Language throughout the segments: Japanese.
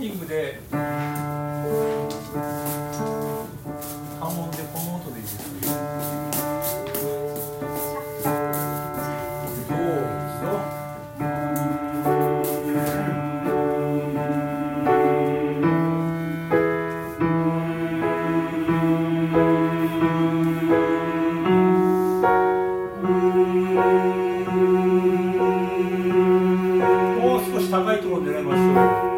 ミングで音でこの音でいいですよもう少し高いところ狙いましょう。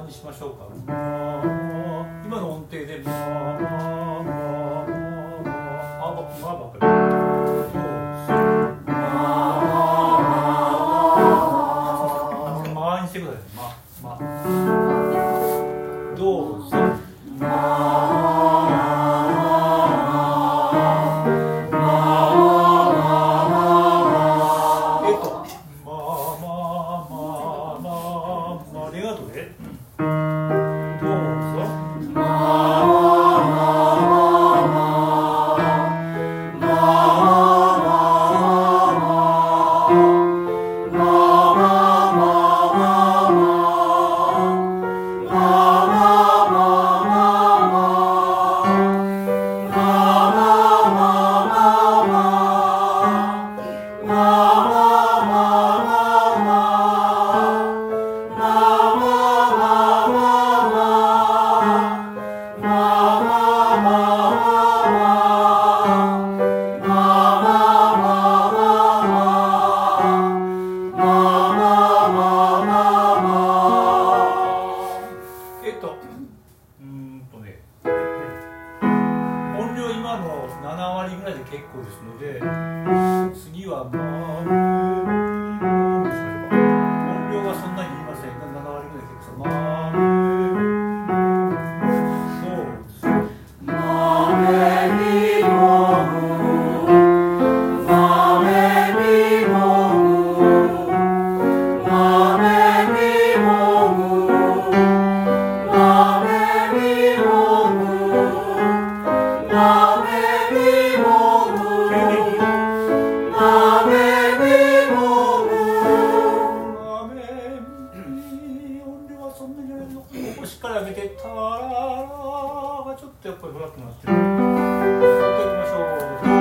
にしましょうか？今の音程で、ま。ここから見て「タララ」がちょっとやっぱりフラットになってる。きましょう。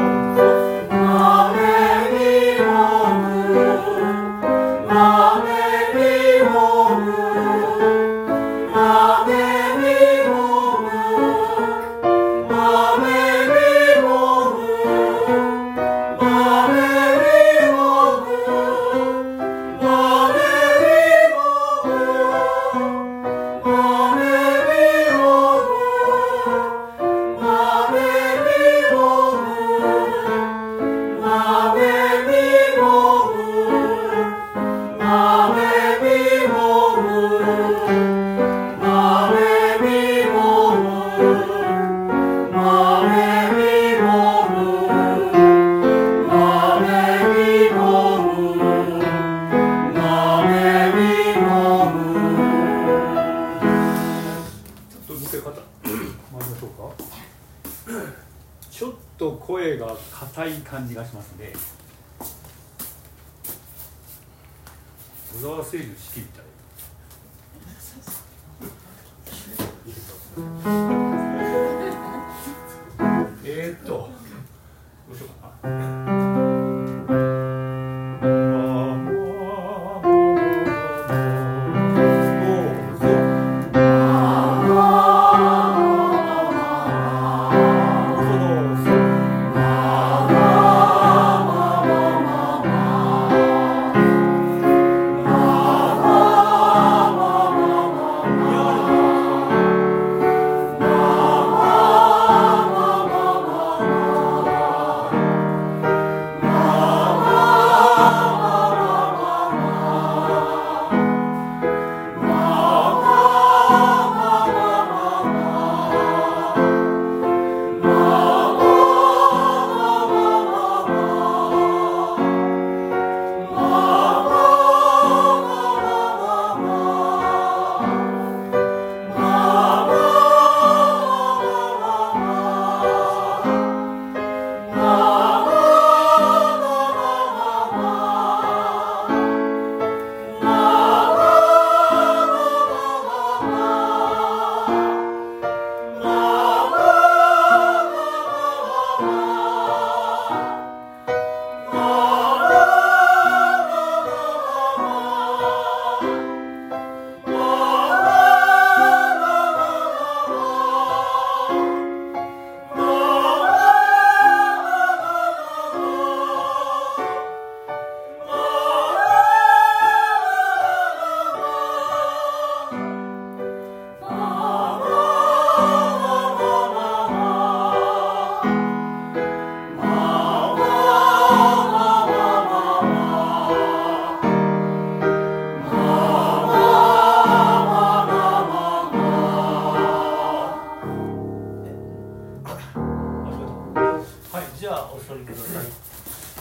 りましょうか。ちょっと声が硬い感じがしますね小沢誠治の式みたい。